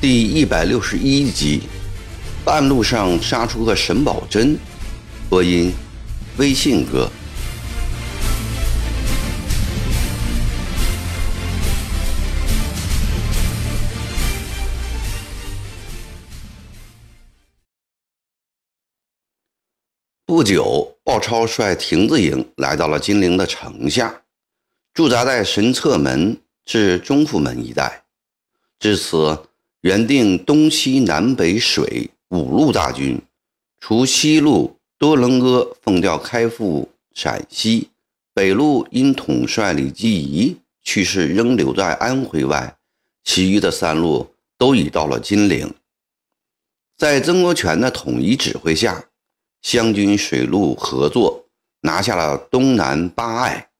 第一百六十一集，半路上杀出个沈宝珍。播音：微信哥。不久，鲍超率亭子营来到了金陵的城下，驻扎在神策门至中府门一带。至此。原定东西南北水五路大军，除西路多棱阿奉调开赴陕西，北路因统帅李继仪去世仍留在安徽外，其余的三路都已到了金陵。在曾国荃的统一指挥下，湘军水陆合作，拿下了东南八隘：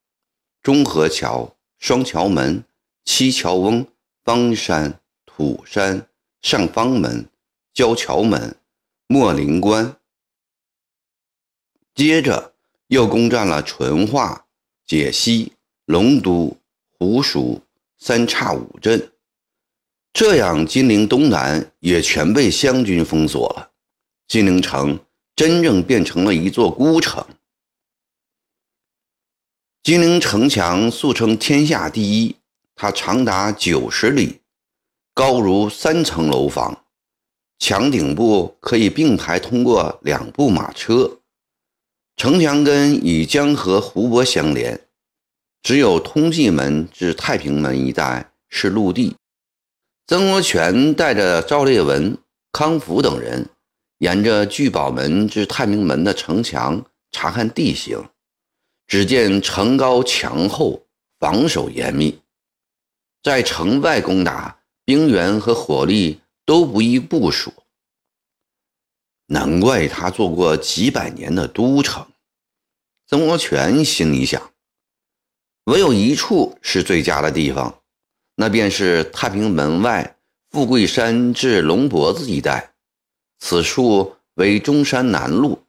中河桥、双桥门、七桥翁、方山。土山、上方门、交桥门、莫林关，接着又攻占了淳化、解析、龙都、湖蜀三岔五镇，这样金陵东南也全被湘军封锁了。金陵城真正变成了一座孤城。金陵城墙素称天下第一，它长达九十里。高如三层楼房，墙顶部可以并排通过两部马车。城墙根与江河湖泊相连，只有通济门至太平门一带是陆地。曾国荃带着赵烈文、康福等人，沿着聚宝门至太平门的城墙查看地形，只见城高墙厚，防守严密，在城外攻打。兵员和火力都不易部署，难怪他做过几百年的都城。曾国荃心里想：唯有一处是最佳的地方，那便是太平门外富贵山至龙脖子一带。此处为中山南路，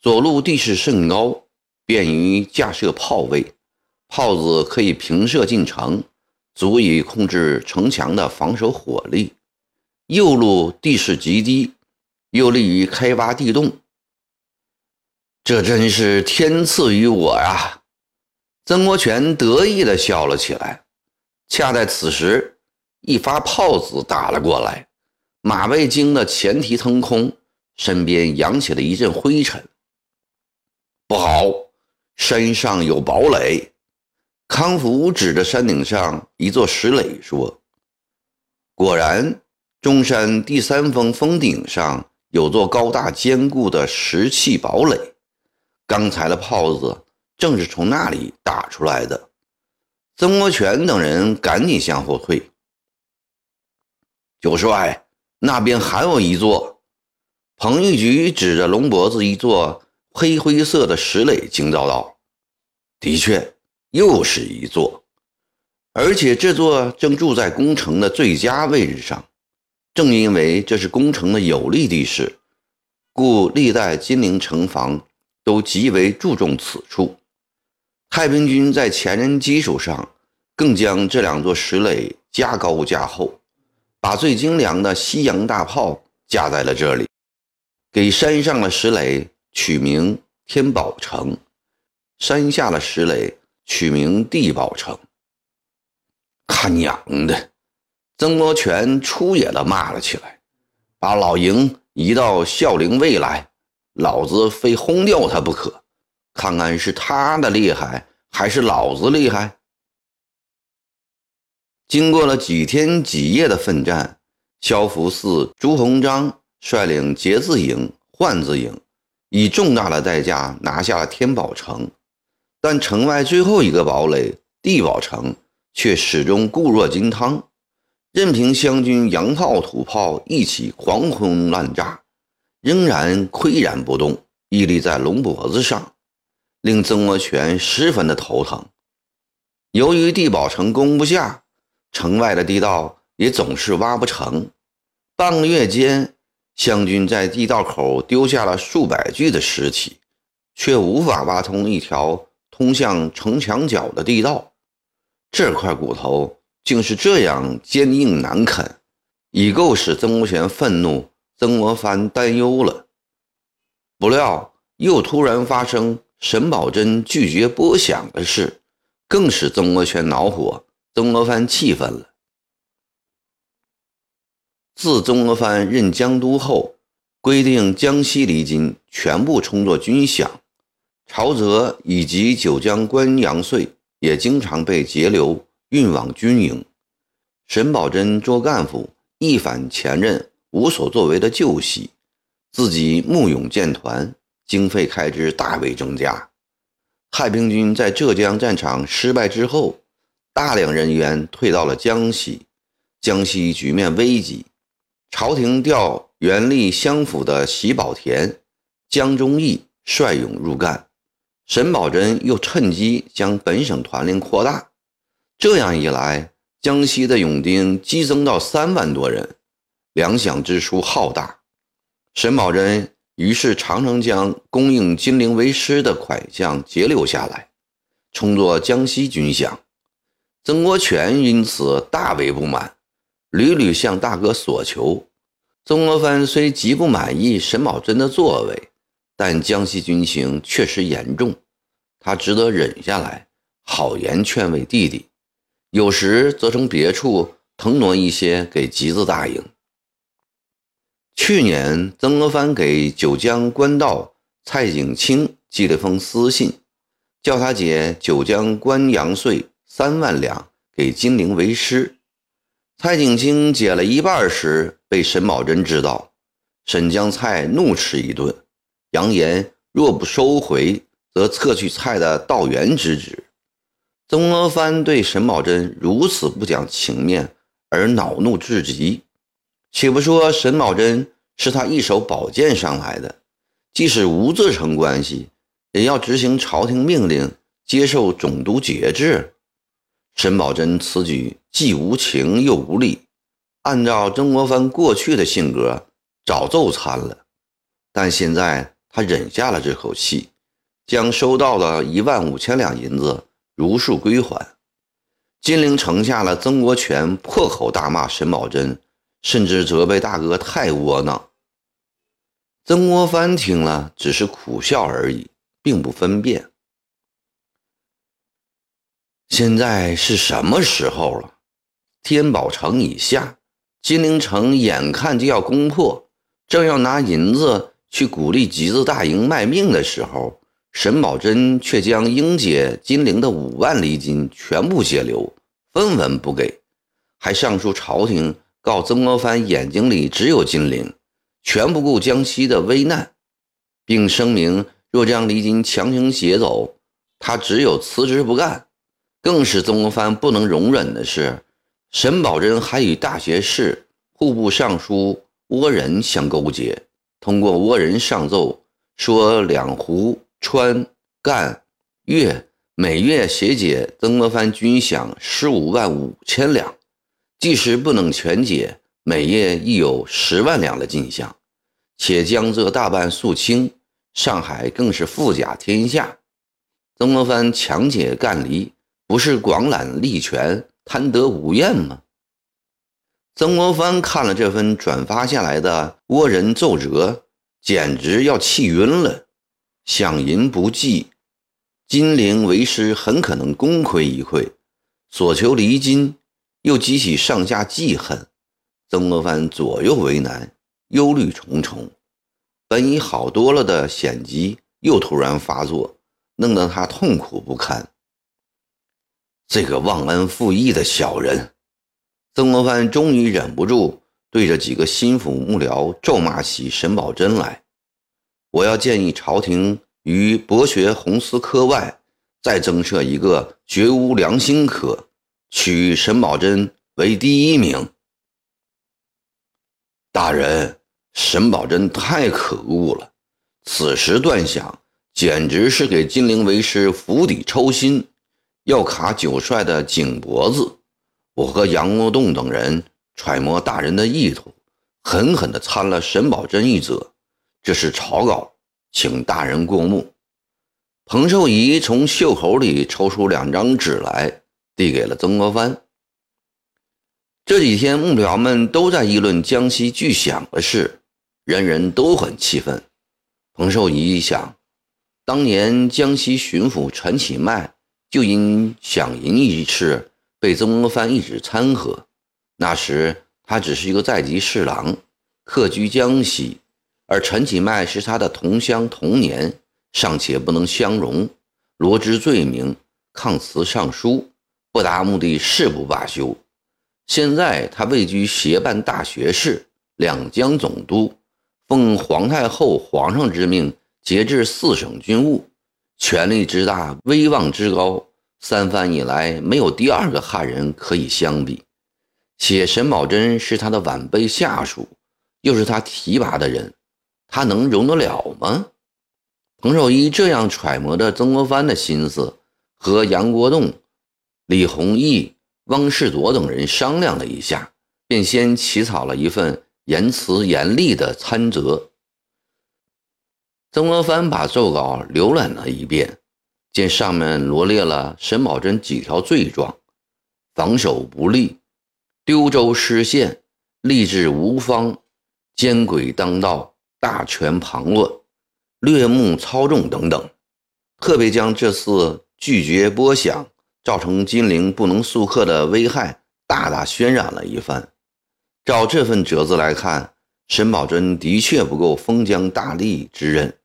左路地势甚高，便于架设炮位，炮子可以平射进城。足以控制城墙的防守火力。右路地势极低，又利于开挖地洞。这真是天赐予我呀！曾国荃得意地笑了起来。恰在此时，一发炮子打了过来，马未惊的前蹄腾空，身边扬起了一阵灰尘。不好，山上有堡垒！康福指着山顶上一座石垒说：“果然，中山第三峰峰顶上有座高大坚固的石砌堡垒，刚才的炮子正是从那里打出来的。”曾国荃等人赶紧向后退。九帅，那边还有一座。彭玉菊指着龙脖子一座黑灰色的石垒，惊叫道：“的确。”又是一座，而且这座正住在攻城的最佳位置上。正因为这是攻城的有利地势，故历代金陵城防都极为注重此处。太平军在前人基础上，更将这两座石垒加高加厚，把最精良的西洋大炮架在了这里，给山上的石垒取名天宝城，山下的石垒。取名地宝城。他娘的！曾国荃出野的骂了起来，把老营移到孝陵卫来，老子非轰掉他不可！看看是他的厉害，还是老子厉害？经过了几天几夜的奋战，萧福寺朱鸿章率领节字营、焕字营，以重大的代价拿下了天宝城。但城外最后一个堡垒地堡城却始终固若金汤，任凭湘军洋炮土炮一起狂轰滥炸，仍然岿然不动，屹立在龙脖子上，令曾国荃十分的头疼。由于地堡城攻不下，城外的地道也总是挖不成。半个月间，湘军在地道口丢下了数百具的尸体，却无法挖通一条通向城墙角的地道。这块骨头竟是这样坚硬难啃，已够使曾国荃愤怒、曾国藩担忧了。不料又突然发生沈葆桢拒绝拨饷的事，更使曾国荃恼火，曾国藩气愤了。自曾国藩任江都后，规定江西厘金全部充作军饷，朝泽以及九江关阳税也经常被截留运往军营。沈葆桢做干部，一反前任无所作为的旧习。自己募勇建团，经费开支大为增加。太平军在浙江战场失败之后，大量人员退到了江西，江西局面危急。朝廷调原力相辅的喜宝田、江忠义率勇入赣，沈葆桢又趁机将本省团练扩大。这样一来，江西的勇丁激增到三万多人，粮饷支出浩大。沈葆桢于是常常将供应金陵为师的款项截留下来，充作江西军饷。曾国荃因此大为不满，屡屡向大哥索求。曾国藩虽极不满意沈葆桢的作为，但江西军情确实严重，他只得忍下来，好言劝慰弟弟。有时则从别处腾挪一些给集字大营。去年，曾国藩给九江官道蔡景清寄了封私信，叫他解九江官洋税三万两给金陵为师。蔡景清解了一半时，被沈葆桢知道，沈将蔡怒斥一顿，扬言若不收回，则撤去蔡的道员之职。曾国藩对沈葆桢如此不讲情面，而恼怒至极。且不说沈葆桢是他一手保荐上来的，即使无这层关系，也要执行朝廷命令，接受总督节制。沈葆桢此举既无情又无力，按照曾国藩过去的性格，早奏参了。但现在他忍下了这口气，将收到的一万五千两银子如数归还。金陵城下的曾国荃破口大骂沈葆桢。甚至责备大哥太窝囊。曾国藩听了，只是苦笑而已，并不分辨。现在是什么时候了？天宝城以下，金陵城眼看就要攻破，正要拿银子去鼓励集字大营卖命的时候，沈葆桢却将英姐金陵的五万厘金全部截留，分文不给，还上书朝廷。告曾国藩眼睛里只有金陵，全不顾江西的危难，并声明若将离金强行劫走，他只有辞职不干。更使曾国藩不能容忍的是，沈葆桢还与大学士、户部尚书倭人相勾结，通过倭人上奏说两湖、川、赣、粤每月协解曾国藩军饷十五万五千两。即使不能全解，每月亦有十万两的进项，且江浙大半肃清，上海更是富甲天下。曾国藩强解赣离，不是广揽利权、贪得无厌吗？曾国藩看了这份转发下来的倭人奏折，简直要气晕了。饷银不济，金陵为师很可能功亏一篑，所求离金。又激起上下记恨，曾国藩左右为难，忧虑重重。本已好多了的险疾又突然发作，弄得他痛苦不堪。这个忘恩负义的小人！曾国藩终于忍不住，对着几个心腹幕僚咒骂起沈葆桢来。我要建议朝廷于博学鸿词科外，再增设一个绝无良心科。取沈葆桢为第一名。大人，沈葆桢太可恶了，此时断想，简直是给金陵为师釜底抽薪，要卡九帅的颈脖子。我和杨国栋等人揣摩大人的意图，狠狠地参了沈葆桢一责。这是草稿，请大人过目。彭寿仪从袖口里抽出两张纸来，递给了曾国藩。这几天幕僚们都在议论江西巨响的事，人人都很气愤。彭寿仪想，当年江西巡抚陈启迈就因饗银一事被曾国藩一纸参劾，那时他只是一个在籍侍郎，客居江西，而陈启迈是他的同乡同年。尚且不能相容，罗织罪名，抗辞上书，不达目的誓不罢休。现在他位居协办大学士、两江总督，奉皇太后、皇上之命节制四省军务，权力之大，威望之高，三藩以来没有第二个汉人可以相比。且沈葆桢是他的晚辈下属，又是他提拔的人，他能容得了吗？彭寿一这样揣摩着曾国藩的心思，和杨国栋、李弘毅、汪士铎等人商量了一下，便先起草了一份言辞严厉的参折。曾国藩把奏稿浏览了一遍，见上面罗列了沈葆桢几条罪状：防守不利、丢州失陷、吏治无方、奸诡当道、大权旁落。略目操纵等等，特别将这次拒绝拨饷造成金陵不能速克的危害大大渲染了一番。照这份折子来看，沈葆桢的确不够封疆大吏之任，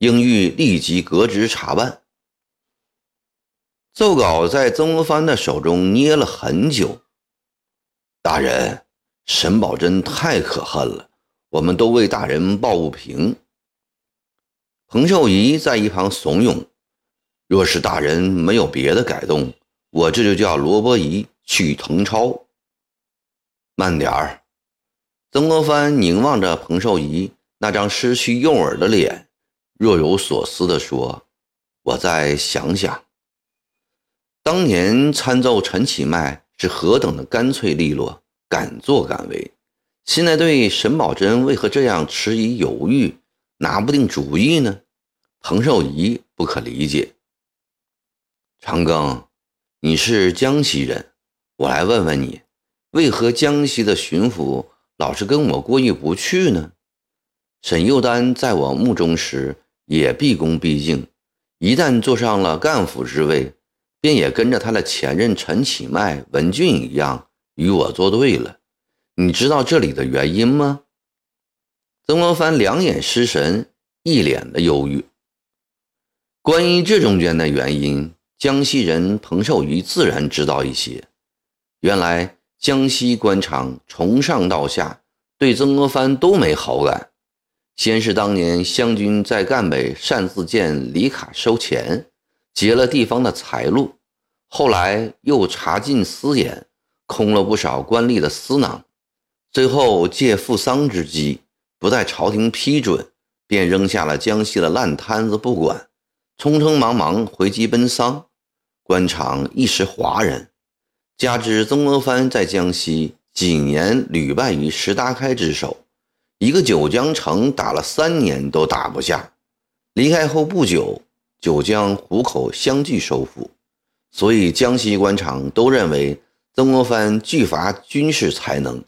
应予立即革职查办。奏稿在曾国藩的手中捏了很久。大人，沈葆桢太可恨了，我们都为大人抱不平。彭寿仪在一旁怂恿：“若是大人没有别的改动，我这就叫罗伯仪去誊抄。”慢点儿。曾国藩凝望着彭寿仪那张失去诱饵的脸，若有所思地说：“我再想想。当年参奏陈启迈是何等的干脆利落、敢作敢为，现在对沈葆桢为何这样迟疑犹豫？”拿不定主意呢，彭寿仪不可理解。长庚，你是江西人，我来问问你，为何江西的巡抚老是跟我过意不去呢？沈幼丹在我目中时也毕恭毕敬，一旦坐上了干府之位，便也跟着他的前任陈启迈、文俊一样与我作对了。你知道这里的原因吗？曾国藩两眼失神，一脸的忧郁。关于这中间的原因，江西人彭寿仪自然知道一些。原来江西官场从上到下对曾国藩都没好感。先是当年湘军在赣北擅自建里卡收钱，劫了地方的财路；后来又查禁私盐，空了不少官吏的私囊；最后借扶桑之机。不待朝廷批准，便扔下了江西的烂摊子不管，匆匆忙忙回籍奔丧，官场一时哗然。加之曾国藩在江西几年屡败于石达开之手，一个九江城打了三年都打不下。离开后不久，九江、湖口相继收复，所以江西官场都认为曾国藩具乏军事才能，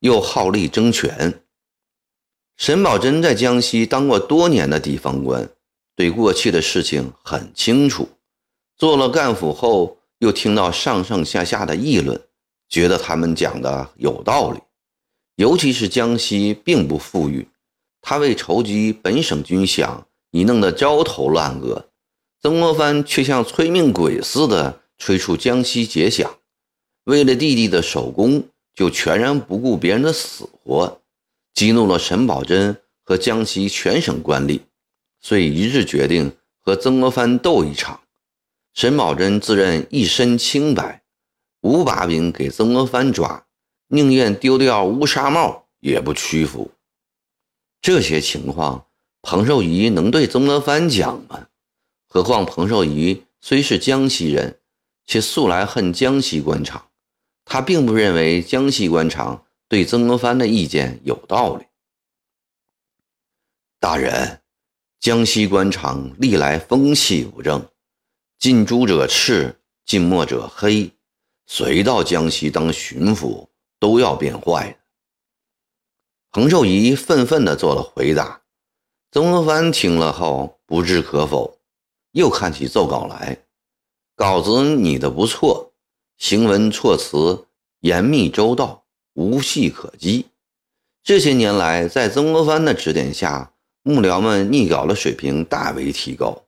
又好力争权。沈葆桢在江西当过多年的地方官，对过去的事情很清楚。做了干府后，又听到上上下下的议论，觉得他们讲的有道理。尤其是江西并不富裕，他为筹集本省军饷，已弄得焦头烂额。曾国藩却像催命鬼似的催促江西节饷，为了弟弟的手工，就全然不顾别人的死活。激怒了沈葆桢和江西全省官吏，遂一致决定和曾国藩斗一场。沈葆桢自认一身清白，无把柄给曾国藩抓，宁愿丢掉乌纱帽也不屈服。这些情况，彭寿仪能对曾国藩讲吗？何况彭寿仪虽是江西人，却素来恨江西官场，他并不认为江西官场。对曾国藩的意见有道理。大人，江西官场历来风气不正，近朱者赤，近墨者黑，谁到江西当巡抚都要变坏。彭寿仪愤愤地做了回答。曾国藩听了后不置可否，又看起奏稿来，稿子拟得不错，行文措辞严密周到，无隙可击。这些年来，在曾国藩的指点下，幕僚们拟稿的水平大为提高。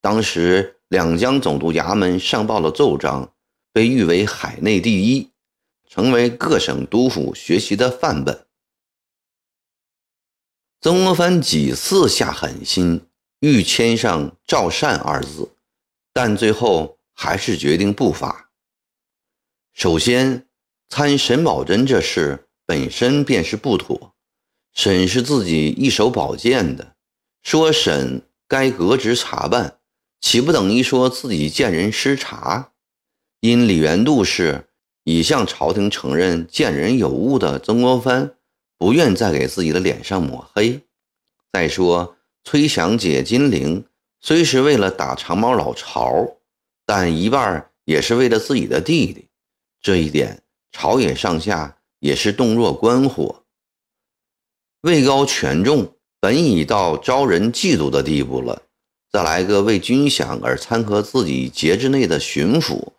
当时两江总督衙门上报的奏章，被誉为海内第一，成为各省督府学习的范本。曾国藩几次下狠心，欲签上“赵善”二字，但最后还是决定不发。首先，参沈葆桢这事本身便是不妥。沈是自己一手保荐的，说沈该革职查办，岂不等于说自己见人失察？因李元度是已向朝廷承认见人有误的曾国藩。不愿再给自己的脸上抹黑。再说，崔祥解金陵虽是为了打长毛老巢，但一半也是为了自己的弟弟。这一点，朝野上下也是洞若观火。位高权重，本已到招人嫉妒的地步了，再来个为军饷而参合自己节制内的巡抚，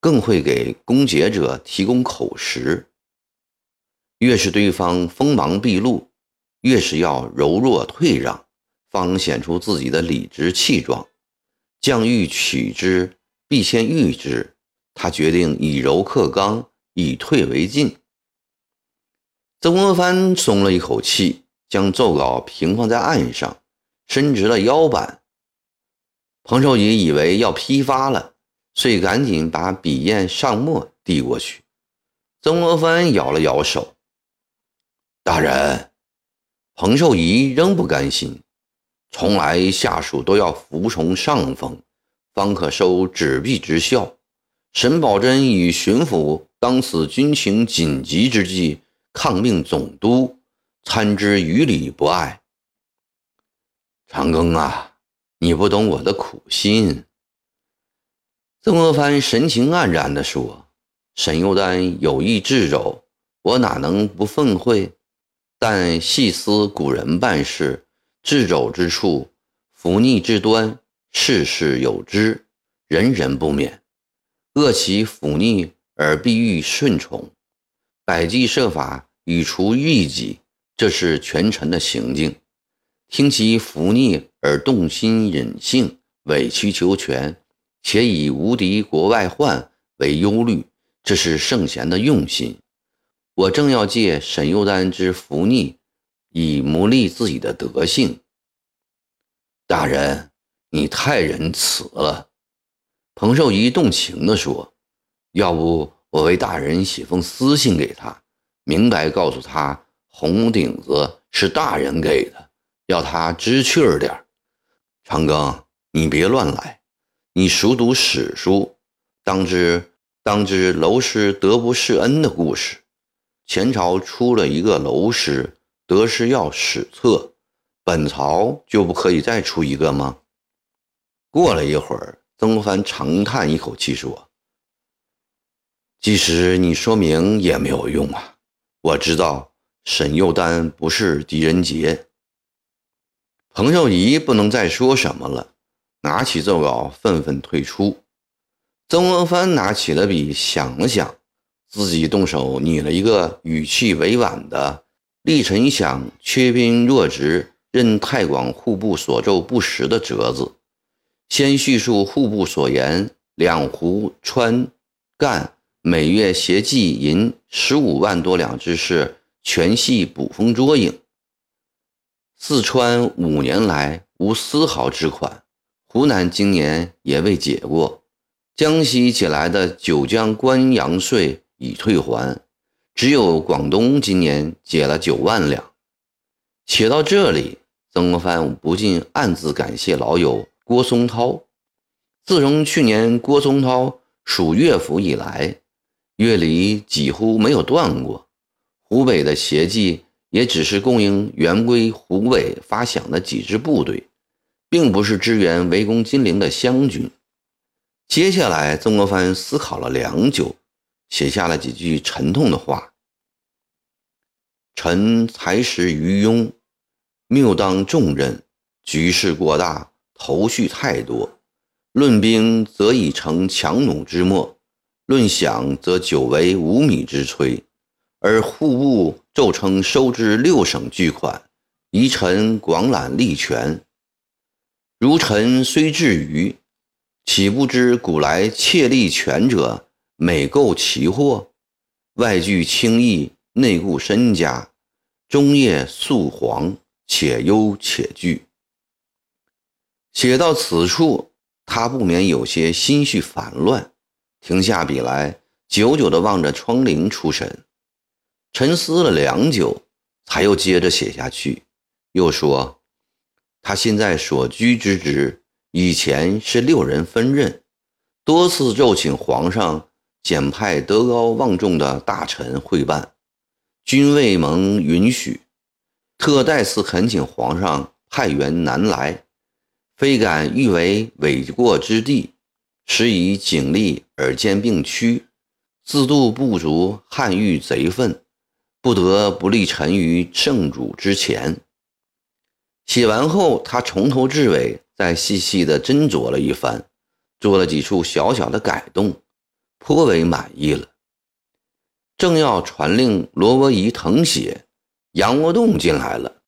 更会给攻讦者提供口实。越是对方锋芒毕露，越是要柔弱退让，方显出自己的理直气壮。将欲取之，必先御之。他决定以柔克刚，以退为进。曾国藩松了一口气，将奏稿平放在案上，伸直了腰板。彭寿仪以为要批发了，遂赶紧把笔砚上墨递过去。曾国藩摇了摇手。大人，彭寿仪仍不甘心。从来下属都要服从上峰，方可收纸币之效。沈葆桢与巡抚当此军情紧急之际抗命总督，参之于理不碍。长庚啊，你不懂我的苦心。曾国藩神情黯然地说：“沈幼丹有意制肘，我哪能不愤悔？”但细思古人办事，制肘之处，伏逆之端，事事有之，人人不免。恶其伏逆而必欲顺从，百计设法以除异己，这是权臣的行径；听其伏逆而动心忍性，委曲求全，且以无敌国外患为忧虑，这是圣贤的用心。我正要借沈幼丹之福逆，以磨砺自己的德性。大人，你太仁慈了。彭寿仪动情地说：“要不我为大人写封私信给他，明白告诉他红顶子是大人给的，要他知趣儿点长庚，你别乱来。你熟读史书，当知当知娄师德不是恩的故事。”前朝出了一个娄师，得是要史册，本朝就不可以再出一个吗？过了一会儿，曾国藩长叹一口气说：“即使你说明也没有用啊！我知道沈幼丹不是狄仁杰。”彭寿仪不能再说什么了，拿起奏稿愤愤退出。曾国藩拿起了笔，想了想。自己动手拟了一个语气委婉的“立臣想缺兵弱职，任太广户部所奏不实”的折子，先叙述户部所言：两湖川赣每月携计银十五万多两之事，全系捕风捉影。四川五年来无丝毫之款，湖南今年也未解过，江西解来的九江关阳税。已退还，只有广东今年解了九万两。写到这里，曾国藩不禁暗自感谢老友郭松涛。自从去年郭松涛属乐府以来，乐里几乎没有断过。湖北的协济也只是供应原归湖北发饷的几支部队，并不是支援围攻金陵的湘军。接下来，曾国藩思考了良久，写下了几句沉痛的话：“臣才识愚庸，谬当重任，局势过大，头绪太多。论兵，则已成强弩之末；论饷，则久为无米之炊。而户部奏称收支六省巨款，宜臣广揽力权。如臣虽至愚。”岂不知古来窃利权者，每购其货，外聚轻易，内固身家，终夜素黄，且忧且惧。写到此处，他不免有些心绪烦乱，停下笔来，久久地望着窗棂出神，沉思了良久，才又接着写下去，又说：“他现在所居之职。”以前是六人分任，多次奏请皇上减派德高望重的大臣会办，均未蒙允许。特再次恳请皇上派员南来，非敢誉为伪过之地，实以警力而兼并驱，自度不足，汉御贼愤，不得不立臣于圣主之前。写完后，他从头至尾。再细细的斟酌了一番，做了几处小小的改动，颇为满意了。正要传令罗伯仪誊写，杨国栋进来了。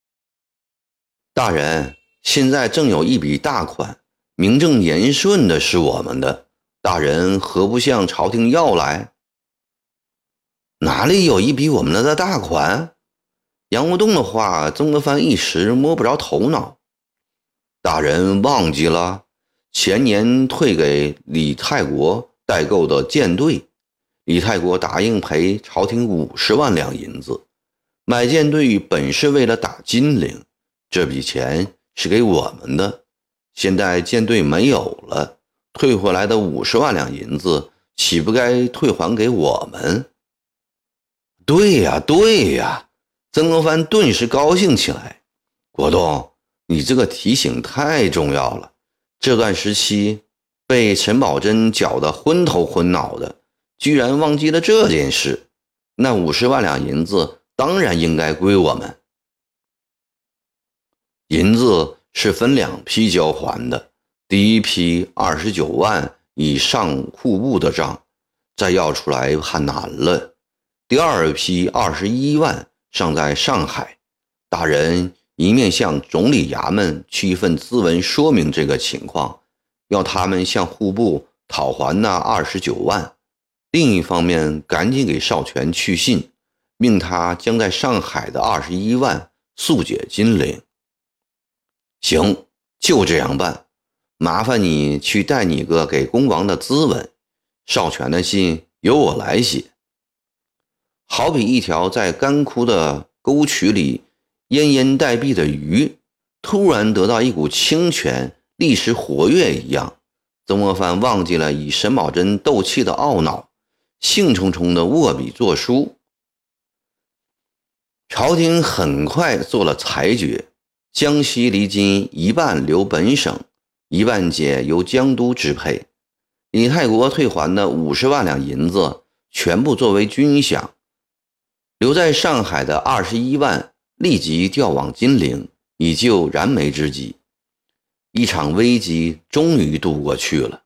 大人，现在正有一笔大款，名正言顺的是我们的，大人何不向朝廷要来？哪里有一笔我们的大款？杨国栋的话，曾国藩一时摸不着头脑。大人忘记了前年退给李泰国代购的舰队，李泰国答应赔朝廷五十万两银子。买舰队本是为了打金陵，这笔钱是给我们的。现在舰队没有了，退回来的五十万两银子岂不该退还给我们？对呀，对呀！曾国藩顿时高兴起来。国栋。你这个提醒太重要了。这段时期被陈宝珍搅得昏头昏脑的，居然忘记了这件事。那五十万两银子当然应该归我们。银子是分两批交还的，第一批二十九万以上户部的账，再要出来怕难了。第二批二十一万尚在上海，大人。一面向总理衙门去一份咨文，说明这个情况，要他们向户部讨还那二十九万；另一方面，赶紧给少权去信，命他将在上海的二十一万速解金陵。行，就这样办。麻烦你去带你个给恭王的咨文，少权的信由我来写。好比一条在干枯的沟渠里。奄奄待毙的鱼突然得到一股清泉，立时活跃一样。曾国藩忘记了以沈葆桢斗气的懊恼，兴冲冲地握笔作书。朝廷很快做了裁决：江西离金一半留本省，一半解由江都支配。李泰国退还的五十万两银子，全部作为军饷；留在上海的二十一万。立即调往金陵，以救燃眉之急。一场危机终于度过去了。